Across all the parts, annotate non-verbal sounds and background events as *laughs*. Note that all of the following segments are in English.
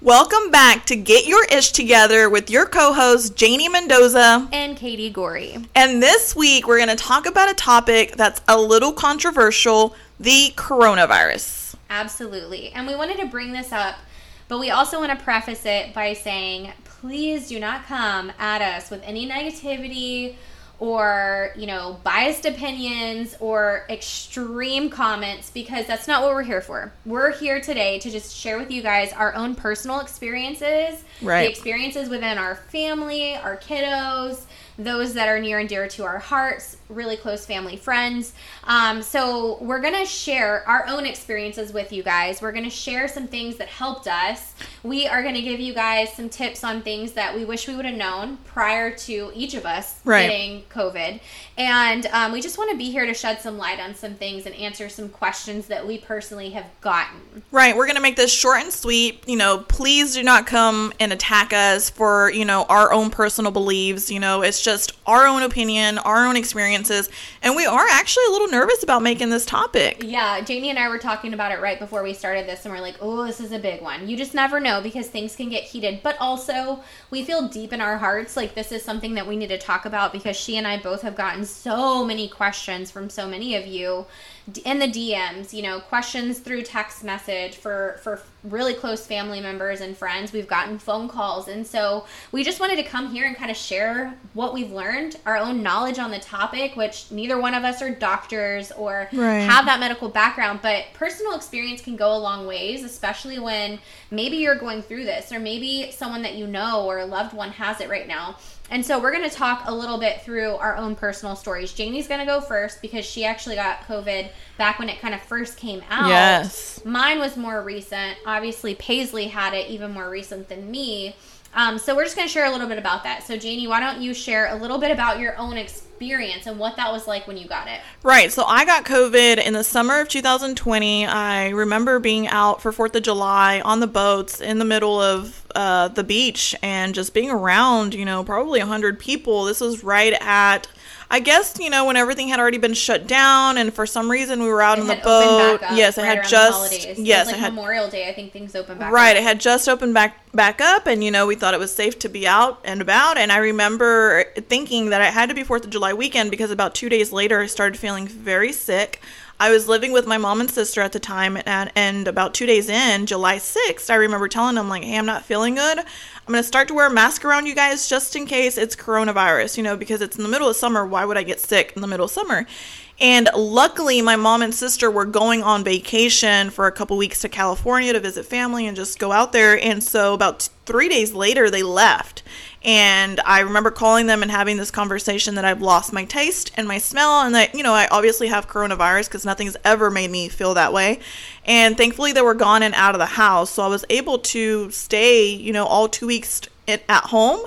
Welcome back to Get Your Ish Together with your co hosts, Janie Mendoza. and Katie Gorey. And this week, we're going to talk about a topic that's a little controversial the coronavirus. Absolutely. And we wanted to bring this up, but we also want to preface it by saying please do not come at us with any negativity or, you know, biased opinions or extreme comments because that's not what we're here for. We're here today to just share with you guys our own personal experiences, Right. the experiences within our family, our kiddos, those that are near and dear to our hearts, really close family friends. Um, so we're gonna share our own experiences with you guys. We're gonna share some things that helped us. We are gonna give you guys some tips on things that we wish we would have known prior to each of us Right. getting COVID. And um, we just want to be here to shed some light on some things and answer some questions that we personally have gotten. Right, we're going to make this short and sweet. You know, please do not come and attack us for, you know, our own personal beliefs. You know, it's just our own opinion, our own experiences. And we are actually a little nervous about making this topic. Yeah, Janie and I were talking about it right before we started this, and we're like, oh, this is a big one. You just never know because things can get heated. But also, we feel deep in our hearts like this is something that we need to talk about because she and I both have gotten so many questions from so many of you in the DMs, you know, questions through text message for for really close family members and friends. We've gotten phone calls, and so we just wanted to come here and kind of share what we've learned, our own knowledge on the topic, which neither one of us are doctors or Right. have that medical background, but personal experience can go a long ways, especially when maybe you're going through this or maybe someone that you know or a loved one has it right now. And so we're going to talk a little bit through our own personal stories. Janie's going to go first because she actually got COVID back when it kind of first came out. Yes. Mine was more recent. Obviously, Paisley had it even more recent than me. Um, so we're just going to share a little bit about that. So, Janie, why don't you share a little bit about your own experience and what that was like when you got it? Right. So I got COVID in the summer of 2020. I remember being out for 4th of July on the boats in the middle of uh, the beach and just being around, you know, probably 100 people. This was right at, I guess, you know, when everything had already been shut down and for some reason we were out It on the boat. back up yes, it right had just, holidays. It yes, like it had Memorial Day. I think things opened back Right, up. it had just opened back back up, and you know we thought it was safe to be out and about. And I remember thinking that it had to be Fourth of July weekend because about two days later I started feeling very sick. I was living with my mom and sister at the time, and, and about two days in, July sixth, I remember telling them like, "Hey, I'm not feeling good. I'm gonna start to wear a mask around you guys just in case it's coronavirus. You know, because it's in the middle of summer. Why would I get sick in the middle of summer?" And luckily, my mom and sister were going on vacation for a couple weeks to California to visit family and just go out there. And so, about t- three days later, they left. And I remember calling them and having this conversation that I've lost my taste and my smell, and that, you know, I obviously have coronavirus because nothing's ever made me feel that way. And thankfully, they were gone and out of the house. So I was able to stay, you know, all two weeks at at home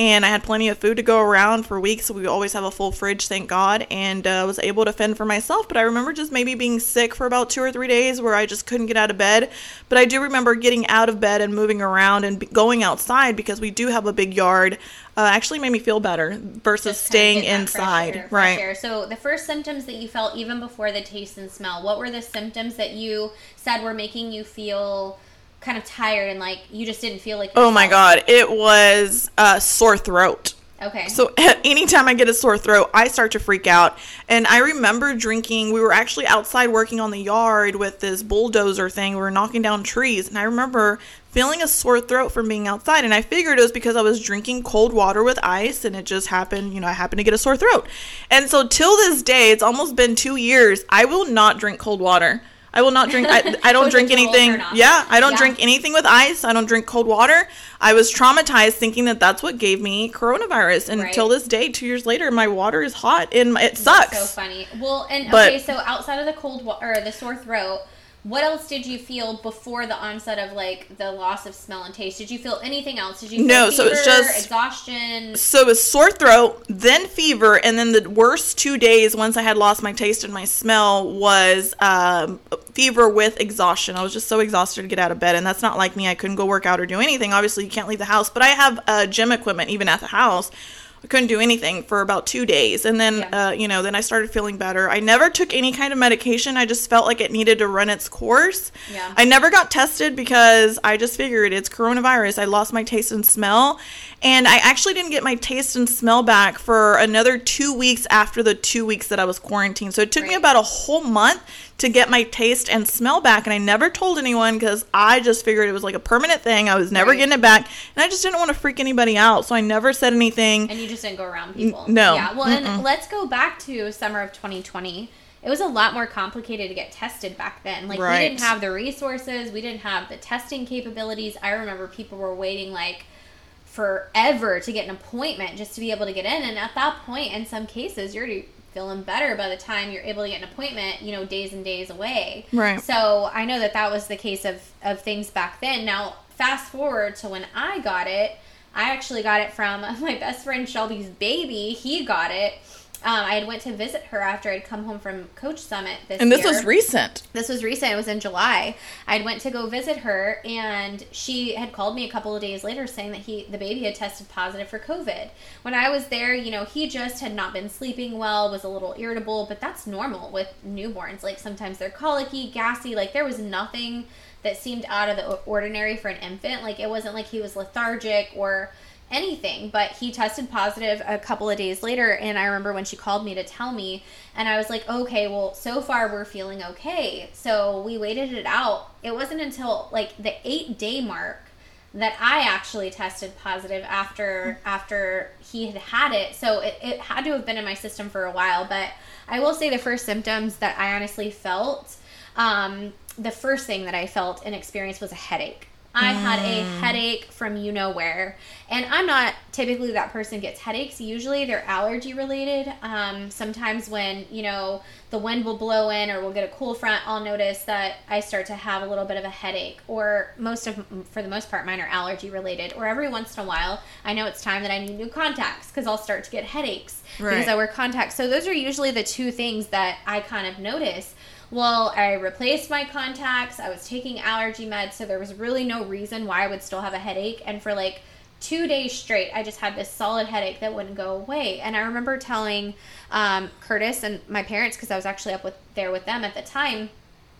and I had plenty of food to go around for weeks. So we always have a full fridge, thank God, and uh, was able to fend for myself. But I remember just maybe being sick for about two or three days where I just couldn't get out of bed. But I do remember getting out of bed and moving around and going outside because we do have a big yard. Uh, actually made me feel better versus Just staying fresh inside. air, fresh right. air. So the first symptoms that you felt even before the taste and smell, what were the symptoms that you said were making you feel kind of tired and like you just didn't feel like Oh my? God. It was a sore throat. Okay. So *laughs* anytime I get a sore throat, I start to freak out. And I remember drinking, we were actually outside working on the yard with this bulldozer thing. We were knocking down trees. And I remember feeling a sore throat from being outside. And I figured it was because I was drinking cold water with ice and it just happened, you know, I happened to get a sore throat. And so till this day, it's almost been two years, I will not drink cold water. I will not drink. I, *laughs* I don't drink anything. Yeah, I don't Yeah. drink anything with ice. I don't drink cold water. I was traumatized thinking that that's what gave me coronavirus. And Right. until this day, two years later, my water is hot and it That's sucks. so funny. Well, and But- okay, so outside of the cold wa- or the sore throat, what else did you feel before the onset of like the loss of smell and taste? Did you feel anything else? Did you feel No, so it's just- exhaustion? So it was sore throat, then fever, and then the worst two days once I had lost my taste and my smell was um, fever with exhaustion. I was just so exhausted to get out of bed, and that's not like me. I couldn't go work out or do anything. Obviously, you can't leave the house, but I have uh, gym equipment even at the house. I couldn't do anything for about two days, and then Yeah. uh, you know then I started feeling better. I never took any kind of medication. I just felt like it needed to run its course. Yeah. I never got tested because I just figured it's coronavirus. I lost my taste and smell, and I actually didn't get my taste and smell back for another two weeks after the two weeks that I was quarantined. So it took me about a whole month to get my taste and smell back, and I never told anyone because I just figured it was like a permanent thing. I was never Right. getting it back, and I just didn't want to freak anybody out, so I never said anything. And you just didn't go around people. no. Yeah. Well, and let's go back to summer of 2020. It was a lot more complicated to get tested back then. Like Right. we didn't have the resources, we didn't have the testing capabilities. I remember people were waiting like forever to get an appointment just to be able to get in. And at that point, in some cases, you're already feeling better by the time you're able to get an appointment. You know, days and days away. Right. So I know that that was the case of of things back then. Now fast forward to when I got it. I actually got it from *laughs* my best friend Shelby's baby. He got it. Um, I had went to visit her after I'd come home from Coach Summit this And this year was recent. this was recent. It was in July. I'd went to go visit her, and she had called me a couple of days later saying that he, the baby, had tested positive for COVID. When I was there, you know, he just had not been sleeping well, was a little irritable, but that's normal with newborns. Like sometimes they're colicky, gassy. Like there was nothing that seemed out of the ordinary for an infant. Like it wasn't like he was lethargic or anything but he tested positive a couple of days later and i remember when she called me to tell me and i was like okay well so far we're feeling okay. So we waited it out. It wasn't until like the eight day mark that i actually tested positive after after he had had it. So it, it had to have been in my system for a while but i will say the first symptoms that i honestly felt um, the first thing that i felt and experienced was a headache I had a headache from you know where. And I'm not typically that person gets headaches. Usually they're allergy related. Um, sometimes when, you know, the wind will blow in or we'll get a cool front, I'll notice that I start to have a little bit of a headache. Or most of, for the most part, mine are allergy related. Or every once in a while, I know it's time that I need new contacts because I'll start to get headaches because I wear contacts. So those are usually the two things that I kind of notice. Well, I replaced my contacts. I was taking allergy meds, so there was really no reason why I would still have a headache. And for like two days straight, I just had this solid headache that wouldn't go away. And I remember telling um, Curtis and my parents, because I was actually up with there with them at the time,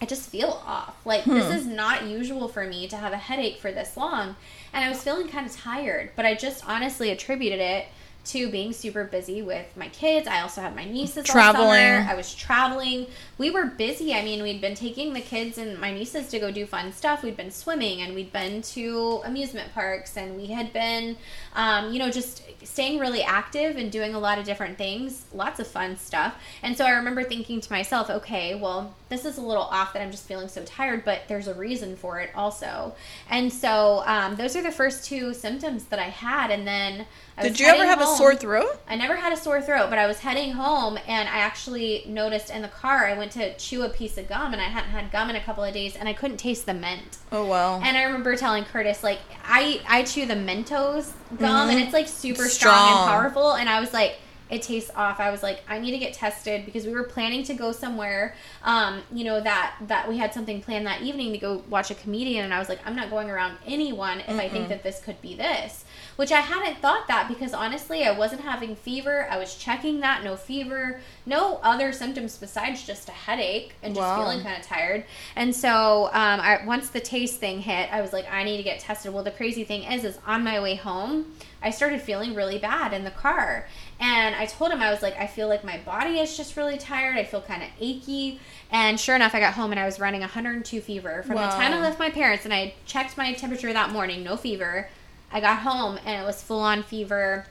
I just feel off. Like this is not usual for me to have a headache for this long. And I was feeling kind of tired, but I just honestly attributed it to being super busy with my kids. I also had my nieces all Traveling. summer. I was traveling. We were busy. I mean, we'd been taking the kids and my nieces to go do fun stuff. We'd been swimming and we'd been to amusement parks and we had been, um, you know, just staying really active and doing a lot of different things, lots of fun stuff. And so I remember thinking to myself, okay, well, this is a little off that I'm just feeling so tired, but there's a reason for it also. And so um, those are the first two symptoms that I had. And then I was Did you ever have a home. sore throat? I never had a sore throat, but I was heading home and I actually noticed in the car I went to chew a piece of gum and I hadn't had gum in a couple of days and I couldn't taste the mint. Oh well. And I remember telling Curtis like I I chew the Mentos gum and it's like super strong. Mm-hmm. Strong. and powerful and I was like it tastes off. I was like I need to get tested because we were planning to go somewhere um you know that that we had something planned that evening to go watch a comedian and I was like I'm not going around anyone if I think that this could be this. Which I hadn't thought that because honestly, I wasn't having fever. I was checking that, no fever, no other symptoms besides just a headache and just Wow. feeling kind of tired. And so, um, I, once the taste thing hit, I was like, I need to get tested. Well, the crazy thing is, is on my way home, I started feeling really bad in the car. And I told him, I was like, I feel like my body is just really tired. I feel kind of achy. And sure enough, I got home and I was running 102 fever. From the time I left my parents and I checked my temperature that morning, no fever. I got home and it was full on fever,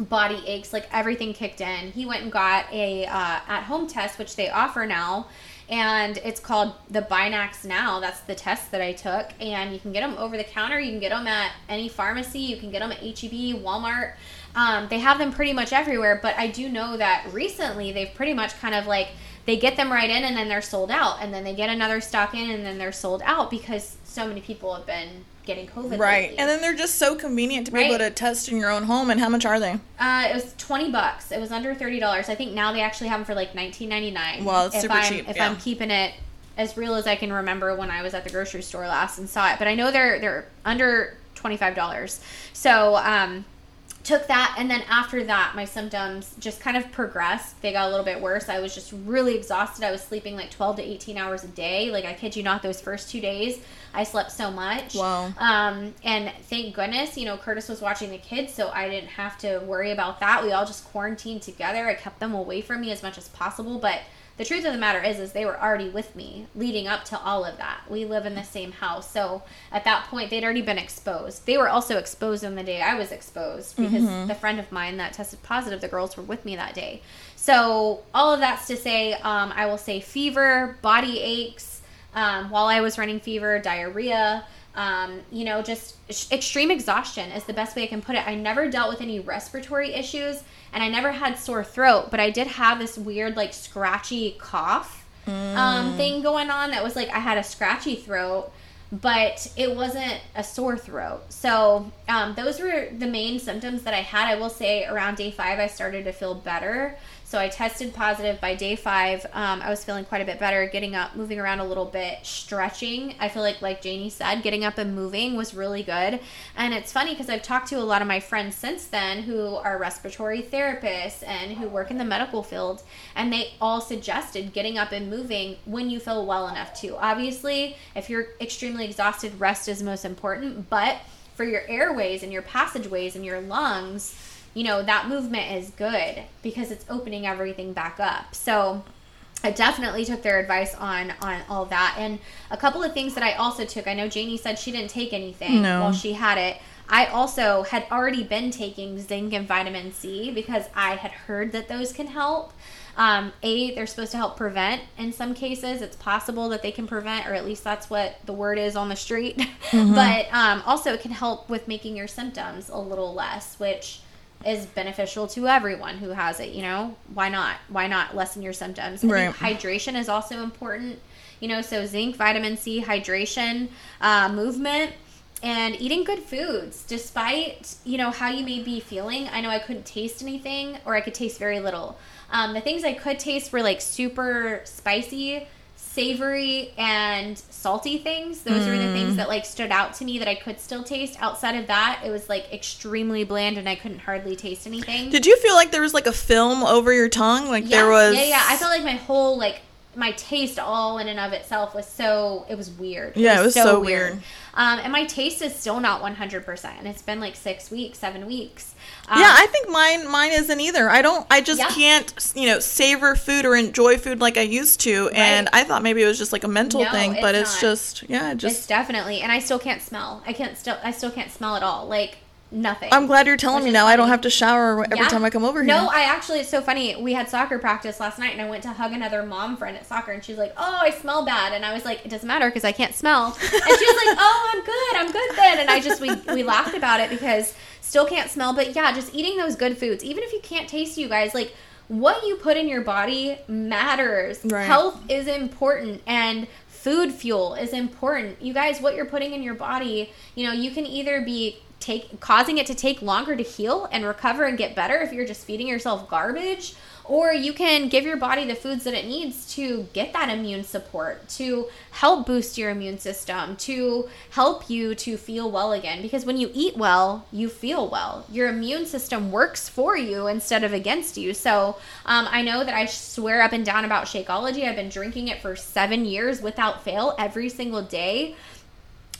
body aches, like everything kicked in. He went and got a uh, at home test, which they offer now, and it's called the Binax Now. That's the test that I took, and you can get them over the counter. You can get them at any pharmacy. You can get them at HEB, Walmart. Um, they have them pretty much everywhere, but I do know that recently they've pretty much kind of like they get them right in and then they're sold out, and then they get another stock in and then they're sold out because so many people have been getting COVID. Right. lately. And then they're just so convenient to be able to test in your own home. And how much are they? Uh, it was twenty bucks. It was under thirty dollars. I think now they actually have them for like nineteen ninety nine. Wow, that's if super I'm, cheap, If yeah. I'm keeping it as real as I can remember when I was at the grocery store last and saw it, but I know they're they're under twenty five dollars. So um, took that and then after that my symptoms just kind of progressed. They got a little bit worse. I was just really exhausted. I was sleeping like 12 to 18 hours a day. Like i kid you not those first two days i slept so much. Wow. um, and thank goodness you know curtis was watching the kids so i didn't have to worry about that. We all just quarantined together. I kept them away from me as much as possible but the truth of the matter is is they were already with me leading up to all of that. We live in the same house. So at that point they'd already been exposed. They were also exposed on the day i was exposed because the friend of mine that tested positive the girls were with me that day. So all of that's to say um, i will say fever body aches um, while i was running fever diarrhea um, you know, just ex- extreme exhaustion is the best way I can put it. I never dealt with any respiratory issues and I never had sore throat, but I did have this weird, like, scratchy cough um, thing going on that was like I had a scratchy throat, but it wasn't a sore throat. So, um, those were the main symptoms that I had. I will say around day five, I started to feel better. So I tested positive by day five. Um, I was feeling quite a bit better, getting up, moving around a little bit, stretching. I feel like, like Janie said, getting up and moving was really good. And it's funny because I've talked to a lot of my friends since then who are respiratory therapists and who work in the medical field, and they all suggested getting up and moving when you feel well enough to. Obviously, if you're extremely exhausted, rest is most important, but for your airways and your passageways and your lungs, you know, that movement is good because it's opening everything back up. So I definitely took their advice on on all that. And a couple of things that I also took. I know Janie said she didn't take anything No. while she had it. I also had already been taking zinc and vitamin C because I had heard that those can help. Um, a, they're supposed to help prevent. In some cases, it's possible that they can prevent, or at least that's what the word is on the street. *laughs* but um, also, it can help with making your symptoms a little less, which is beneficial to everyone who has it. You know, why not? Why not lessen your symptoms? I Right. think hydration is also important. You know, so zinc, vitamin C, hydration, uh, movement and eating good foods despite you know how you may be feeling i know i couldn't taste anything or i could taste very little um, the things i could taste were like super spicy savory and salty things those were the mm. things that like stood out to me that i could still taste outside of that it was like extremely bland and i couldn't hardly taste anything Did you feel like there was like a film over your tongue? Like there was. yeah yeah i felt like my whole like my taste all in and of itself was so it was weird Yeah, it was so weird. um, and my taste is still not 100% and it's been like six weeks seven weeks um, yeah, I think mine mine isn't either. I don't. I just Yeah. can't, you know, savor food or enjoy food like I used to. And I thought maybe it was just like a mental No, thing, but it's it's just yeah, it it's just. definitely and i still can't smell i can't still i still can't smell at all like nothing I'm glad you're telling me now. I don't have to shower every Yeah. time I come over here. No, I actually, it's so funny. We had soccer practice last night and I went to hug another mom friend at soccer and she's like, Oh, I smell bad. And I was like, It doesn't matter because I can't smell. And she was like, *laughs* Oh, I'm good. I'm good then. And I just, we, we laughed about it because still can't smell. But yeah, just eating those good foods, even if you can't taste you guys, like, what you put in your body matters. Right. Health is important and food fuel is important. You guys, what you're putting in your body, you know, you can either be take causing it to take longer to heal and recover and get better if you're just feeding yourself garbage or you can give your body the foods that it needs to get that immune support to help boost your immune system to help you to feel well again. Because when you eat well you feel well. Your immune system works for you instead of against you. So um, i know that i swear up and down about shakeology. I've been drinking it for seven years without fail every single day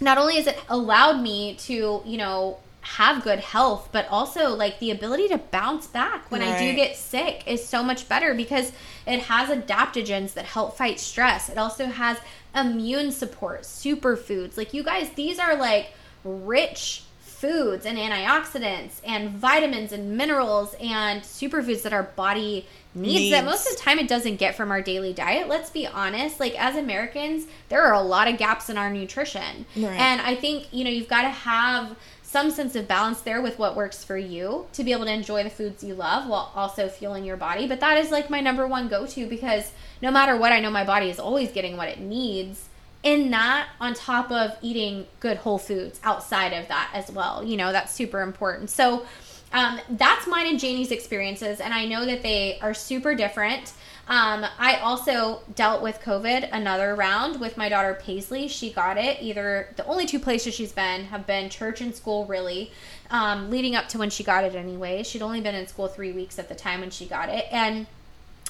not only has it allowed me to, you know, have good health, but also like the ability to bounce back when I do get sick is so much better because it has adaptogens that help fight stress. It also has immune support, superfoods. Like you guys, these are like rich foods and antioxidants and vitamins and minerals and superfoods that our body needs, that most of the time it doesn't get from our daily diet. Let's be honest, like as Americans, there are a lot of gaps in our nutrition. Right. And I think, you know, you've got to have some sense of balance there with what works for you to be able to enjoy the foods you love while also fueling your body. But that is like my number one go to because no matter what, I know my body is always getting what it needs. In that, on top of eating good whole foods outside of that as well. You know, that's super important. So, um, that's mine and Janie's experiences, and I know that they are super different. Um, I also dealt with COVID another round with my daughter Paisley. She got it. Either the only two places she's been have been church and school, really, um, leading up to when she got it anyway. She'd only been in school three weeks at the time when she got it. And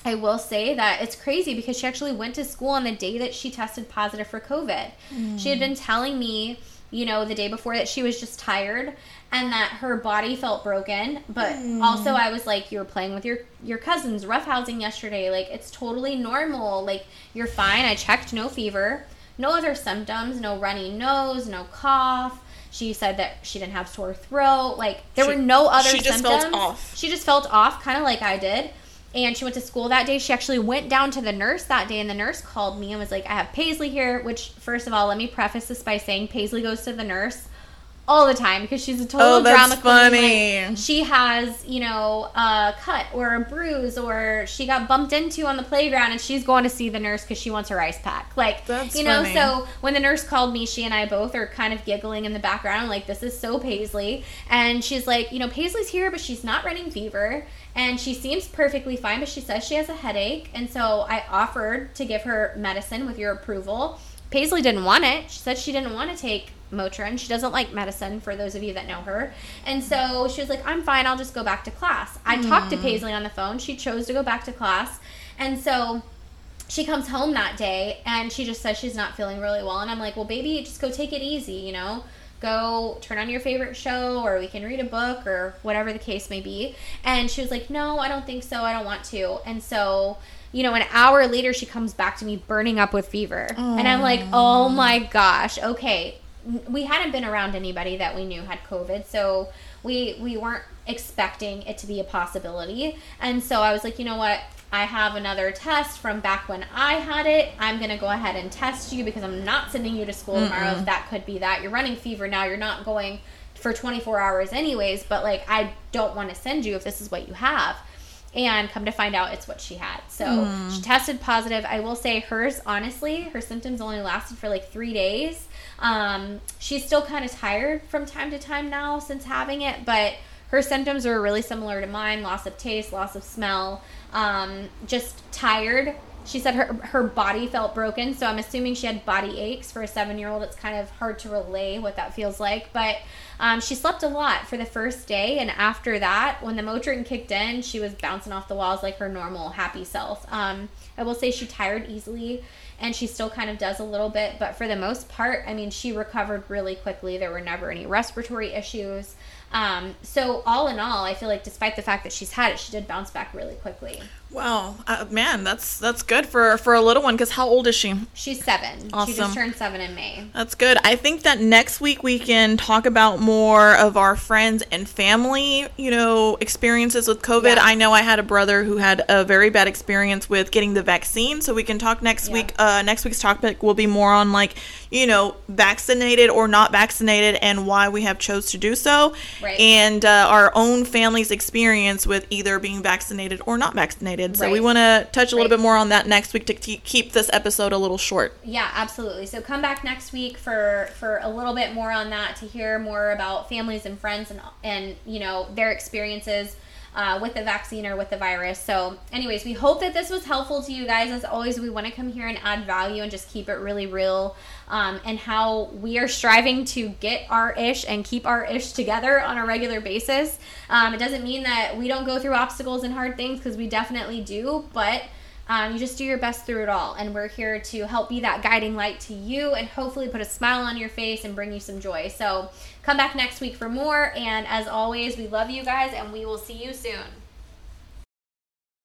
I will say that it's crazy because she actually went to school on the day that she tested positive for COVID. Mm. She had been telling me, you know, the day before that she was just tired and that her body felt broken. But mm. also, I was like, you were playing with your your cousins, roughhousing yesterday. Like it's totally normal. Like you're fine. I checked, no fever, no other symptoms, no runny nose, no cough. She said that she didn't have sore throat. Like there she, were no other she symptoms. Just felt off. She just felt off, kind of like I did. And she went to school that day. She actually went down to the nurse that day, and the nurse called me and was like, "I have Paisley here." Which, first of all, let me preface this by saying Paisley goes to the nurse all the time because she's a total oh, drama queen. Funny. Like, she has, you know, a cut or a bruise or she got bumped into on the playground and she's going to see the nurse because she wants her ice pack. Like, that's you know, funny. so when the nurse called me, she and I both are kind of giggling in the background, like, this is so Paisley. And she's like, you know, Paisley's here, but she's not running fever. And she seems perfectly fine, but she says she has a headache. And so I offered to give her medicine with your approval. Paisley didn't want it. She said she didn't want to take Motrin. She doesn't like medicine, for those of you that know her. And so she was like, I'm fine, I'll just go back to class. I mm. talked to Paisley on the phone. She chose to go back to class. And so she comes home that day and she just says she's not feeling really well. And I'm like, well, baby, just go take it easy, you know? Go turn on your favorite show or we can read a book or whatever the case may be. And she was like, no, I don't think so. I don't want to. And so you know, an hour later, she comes back to me burning up with fever. And I'm like, oh my gosh, okay, we hadn't been around anybody that we knew had COVID, so we we weren't expecting it to be a possibility. And so I was like, you know what? I have another test from back when I had it. I'm going to go ahead and test you because I'm not sending you to school Mm-mm. tomorrow. If that could be that. You're running fever now. You're not going for 24 hours anyways, but like I don't want to send you if this is what you have. And come to find out, it's what she had. So mm. she tested positive. I will say hers, honestly, her symptoms only lasted for like three days. Um, she's still kind of tired from time to time now since having it, but her symptoms were really similar to mine loss of taste, loss of smell, um, just tired. She said her, her body felt broken, so I'm assuming she had body aches. For a seven year old, it's kind of hard to relay what that feels like. But um, she slept a lot for the first day, and after that, when the Motrin kicked in, she was bouncing off the walls like her normal happy self. Um, I will say she tired easily and she still kind of does a little bit, but for the most part, I mean, she recovered really quickly. There were never any respiratory issues. Um, so all in all, I feel like despite the fact that she's had it, she did bounce back really quickly. Wow, uh, man, that's that's good for for a little one. Because how old is she? She's seven. Awesome. She just turned seven in May. That's good. I think that next week we can talk about more of our friends and family, you know, experiences with COVID. I know I had a brother who had a very bad experience with getting the vaccine, so we can talk next yeah. week. Uh, next week's topic will be more on like you know, vaccinated or not vaccinated and why we have chose to do so. Right. And uh, our own family's experience with either being vaccinated or not vaccinated. So right. we want to touch a little right. bit more on that next week to keep this episode a little short. Yeah, absolutely. So come back next week for for a little bit more on that to hear more about families and friends and and you know their experiences uh, with the vaccine or with the virus. So, anyways, we hope that this was helpful to you guys. As always, we want to come here and add value and just keep it really real. Um, and how we are striving to get our ish and keep our ish together on a regular basis. Um, it doesn't mean that we don't go through obstacles and hard things because we definitely do, but um, you just do your best through it all. And we're here to help be that guiding light to you and hopefully put a smile on your face and bring you some joy. So come back next week for more. And as always, we love you guys and we will see you soon.